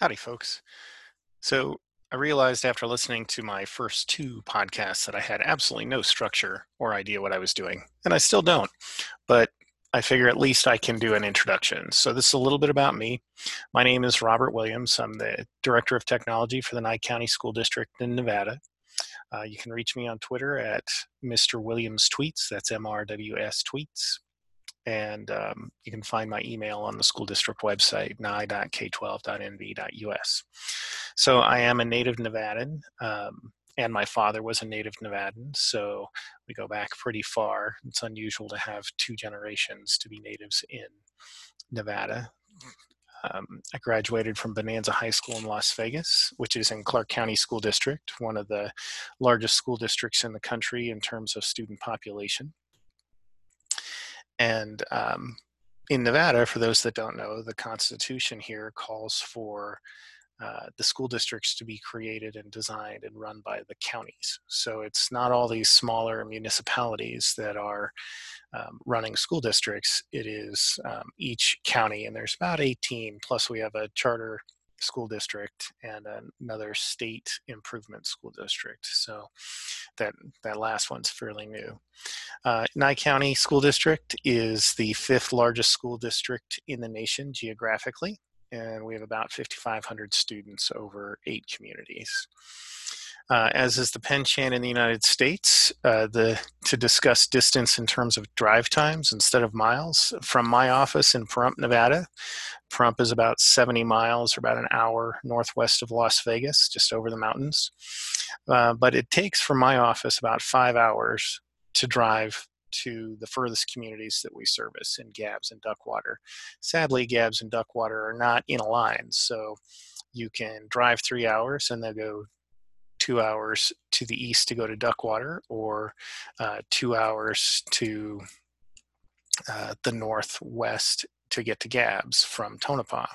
Howdy, folks. So, I realized after listening to my first two podcasts that I had absolutely no structure or idea what I was doing, and I still don't. But I figure at least I can do an introduction. So, this is a little bit about me. My name is Robert Williams. I'm the Director of Technology for the Nye County School District in Nevada. Uh, you can reach me on Twitter at Mr. Williams Tweets. That's MRWS Tweets and um, you can find my email on the school district website, nye.k12.nv.us. So I am a native Nevadan, um, and my father was a native Nevadan, so we go back pretty far. It's unusual to have two generations to be natives in Nevada. Um, I graduated from Bonanza High School in Las Vegas, which is in Clark County School District, one of the largest school districts in the country in terms of student population. And um, in Nevada, for those that don't know, the Constitution here calls for uh, the school districts to be created and designed and run by the counties. So it's not all these smaller municipalities that are um, running school districts. It is um, each county, and there's about 18. Plus, we have a charter school district and another state improvement school district. So that that last one's fairly new. Uh, Nye County School District is the fifth largest school district in the nation geographically, and we have about 5,500 students over eight communities. Uh, as is the Penn-Chan in the United States, uh, the, to discuss distance in terms of drive times instead of miles. From my office in Pahrump, Nevada, Pahrump is about 70 miles or about an hour northwest of Las Vegas, just over the mountains. Uh, but it takes from my office about five hours to drive to the furthest communities that we service in Gabbs and Duckwater. Sadly, Gabbs and Duckwater are not in a line, so you can drive three hours and then go two hours to the east to go to Duckwater or uh, two hours to uh, the northwest to get to Gabbs from Tonopah.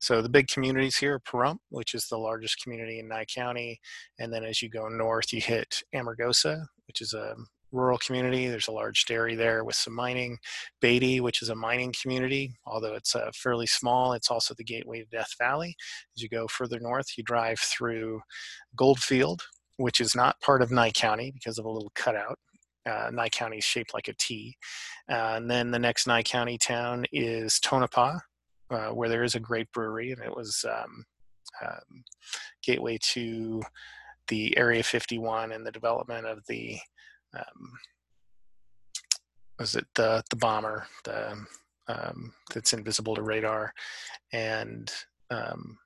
So the big communities here are Pahrump, which is the largest community in Nye County. And then as you go north, you hit Amargosa, which is a rural community. There's a large dairy there with some mining. Beatty, which is a mining community, although it's uh, fairly small, it's also the gateway to Death Valley. As you go further north, you drive through Goldfield, which is not part of Nye County because of a little cutout. Uh, Nye County is shaped like a T. Uh, and then the next Nye County town is Tonopah, uh, where there is a great brewery, and it was um, um, gateway to the Area 51 and the development of the um, was it the the bomber the um, that's invisible to radar, and um,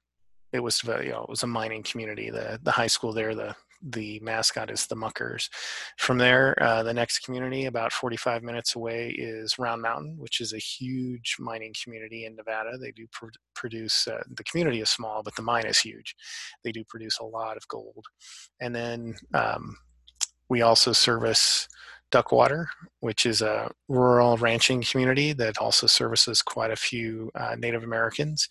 it was you know, it was a mining community. The the high school there, the the mascot is the Muckers. From there, uh, the next community, about 45 minutes away, is Round Mountain, which is a huge mining community in Nevada. They do pr- produce, uh, the community is small, but the mine is huge. They do produce a lot of gold. And then um, we also service Duckwater, which is a rural ranching community that also services quite a few uh, Native Americans.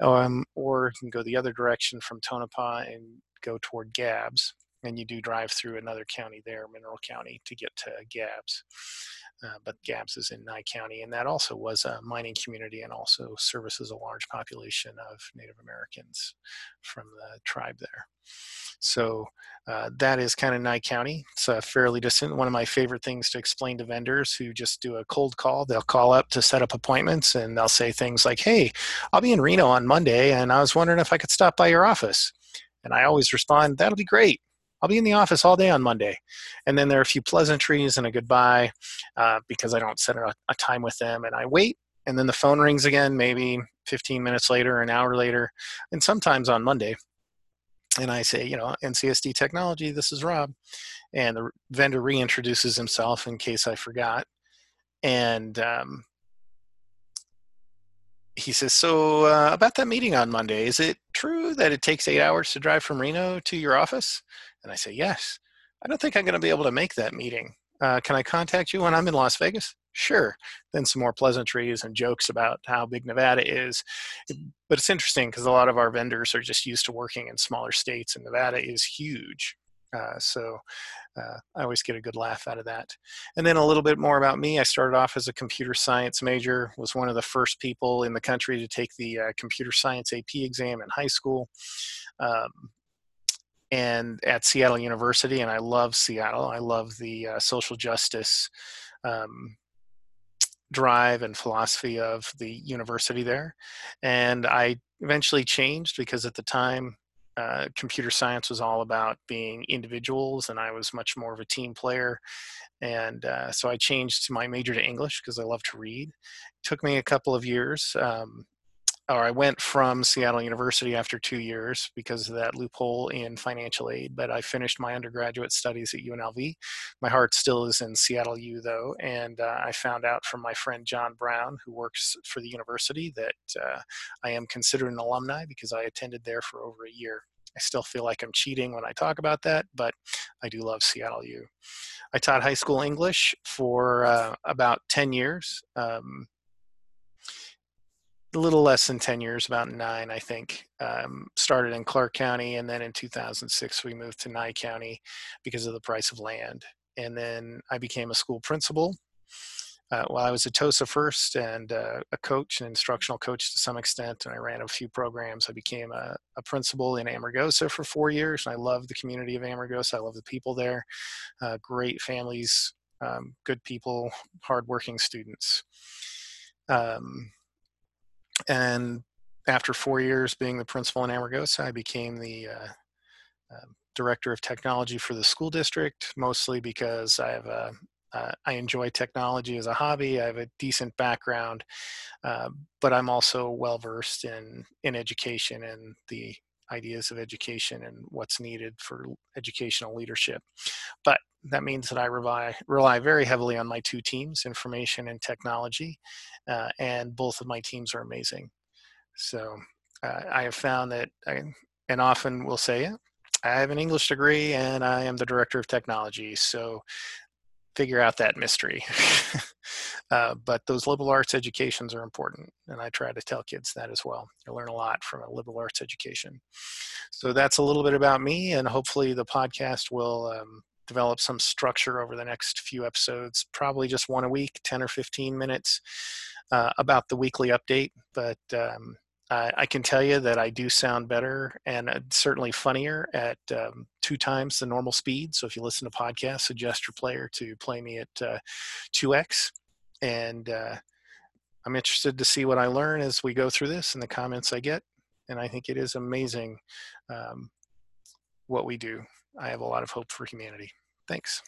Um, or you can go the other direction from Tonopah and go toward Gabbs, and you do drive through another county there, Mineral County, to get to Gabbs. Uh, but Gabbs is in Nye County, and that also was a mining community and also services a large population of Native Americans from the tribe there. So uh, that is kind of Nye County. It's uh, fairly distant. One of my favorite things to explain to vendors who just do a cold call, they'll call up to set up appointments and they'll say things like, Hey, I'll be in Reno on Monday, and I was wondering if I could stop by your office. And I always respond, That'll be great. I'll be in the office all day on Monday. And then there are a few pleasantries and a goodbye uh, because I don't set a, a, time with them. And I wait, and then the phone rings again, maybe 15 minutes later, an hour later, and sometimes on Monday. And I say, you know, NCSD Technology, this is Rob. And the vendor reintroduces himself in case I forgot. And um, he says, So, uh, about that meeting on Monday, is it true that it takes eight hours to drive from Reno to your office? And I say, Yes. I don't think I'm going to be able to make that meeting. Uh, can I contact you when I'm in Las Vegas? Sure. Then some more pleasantries and jokes about how big Nevada is. But it's interesting because a lot of our vendors are just used to working in smaller states, and Nevada is huge. Uh, so uh, I always get a good laugh out of that. And then a little bit more about me. I started off as a computer science major, was one of the first people in the country to take the uh, computer science AP exam in high school. Um, and at Seattle University, and I love Seattle. I love the uh, social justice um, drive and philosophy of the university there. And I eventually changed because at the time, uh, computer science was all about being individuals, and I was much more of a team player. And uh, so I changed my major to English because I love to read. It took me a couple of years. Um, or I went from Seattle University after two years because of that loophole in financial aid. But I finished my undergraduate studies at UNLV. My heart still is in Seattle U, though, and uh, I found out from my friend John Brown, who works for the university, that uh, I am considered an alumni because I attended there for over a year. I still feel like I'm cheating when I talk about that, but I do love Seattle U. I taught high school English for uh, about 10 years. Um, a little less than 10 years, about nine, I think. Um, started in Clark County, and then in 2006, we moved to Nye County because of the price of land. And then I became a school principal. Uh, well, I was a TOSA first and uh, a coach, an instructional coach to some extent, and I ran a few programs. I became a, a, principal in Amargosa for four years, and I love the community of Amargosa. I love the people there, uh, great families, um, good people, hardworking students. Um, and after four years being the principal in Amargosa, I became the uh, uh, director of technology for the school district, mostly because I have a uh, I enjoy technology as a hobby. I have a decent background, uh, but I'm also well versed in in education and the ideas of education and what's needed for educational leadership. But that means that I rely rely very heavily on my two teams, information and technology, uh, and both of my teams are amazing. So uh, I have found that, I, and often will say, it, I have an English degree and I am the director of technology. So figure out that mystery. uh, but those liberal arts educations are important, and I try to tell kids that as well. You learn a lot from a liberal arts education. So that's a little bit about me, and hopefully the podcast will um, develop some structure over the next few episodes, probably just one a week, 10 or 15 minutes uh, about the weekly update. But um, I, I, can tell you that I do sound better and uh, certainly funnier at um, two times the normal speed. So if you listen to podcasts, suggest your player to play me at uh, 2x. And uh, I'm interested to see what I learn as we go through this and the comments I get. And I think it is amazing um, what we do. I have a lot of hope for humanity. Thanks.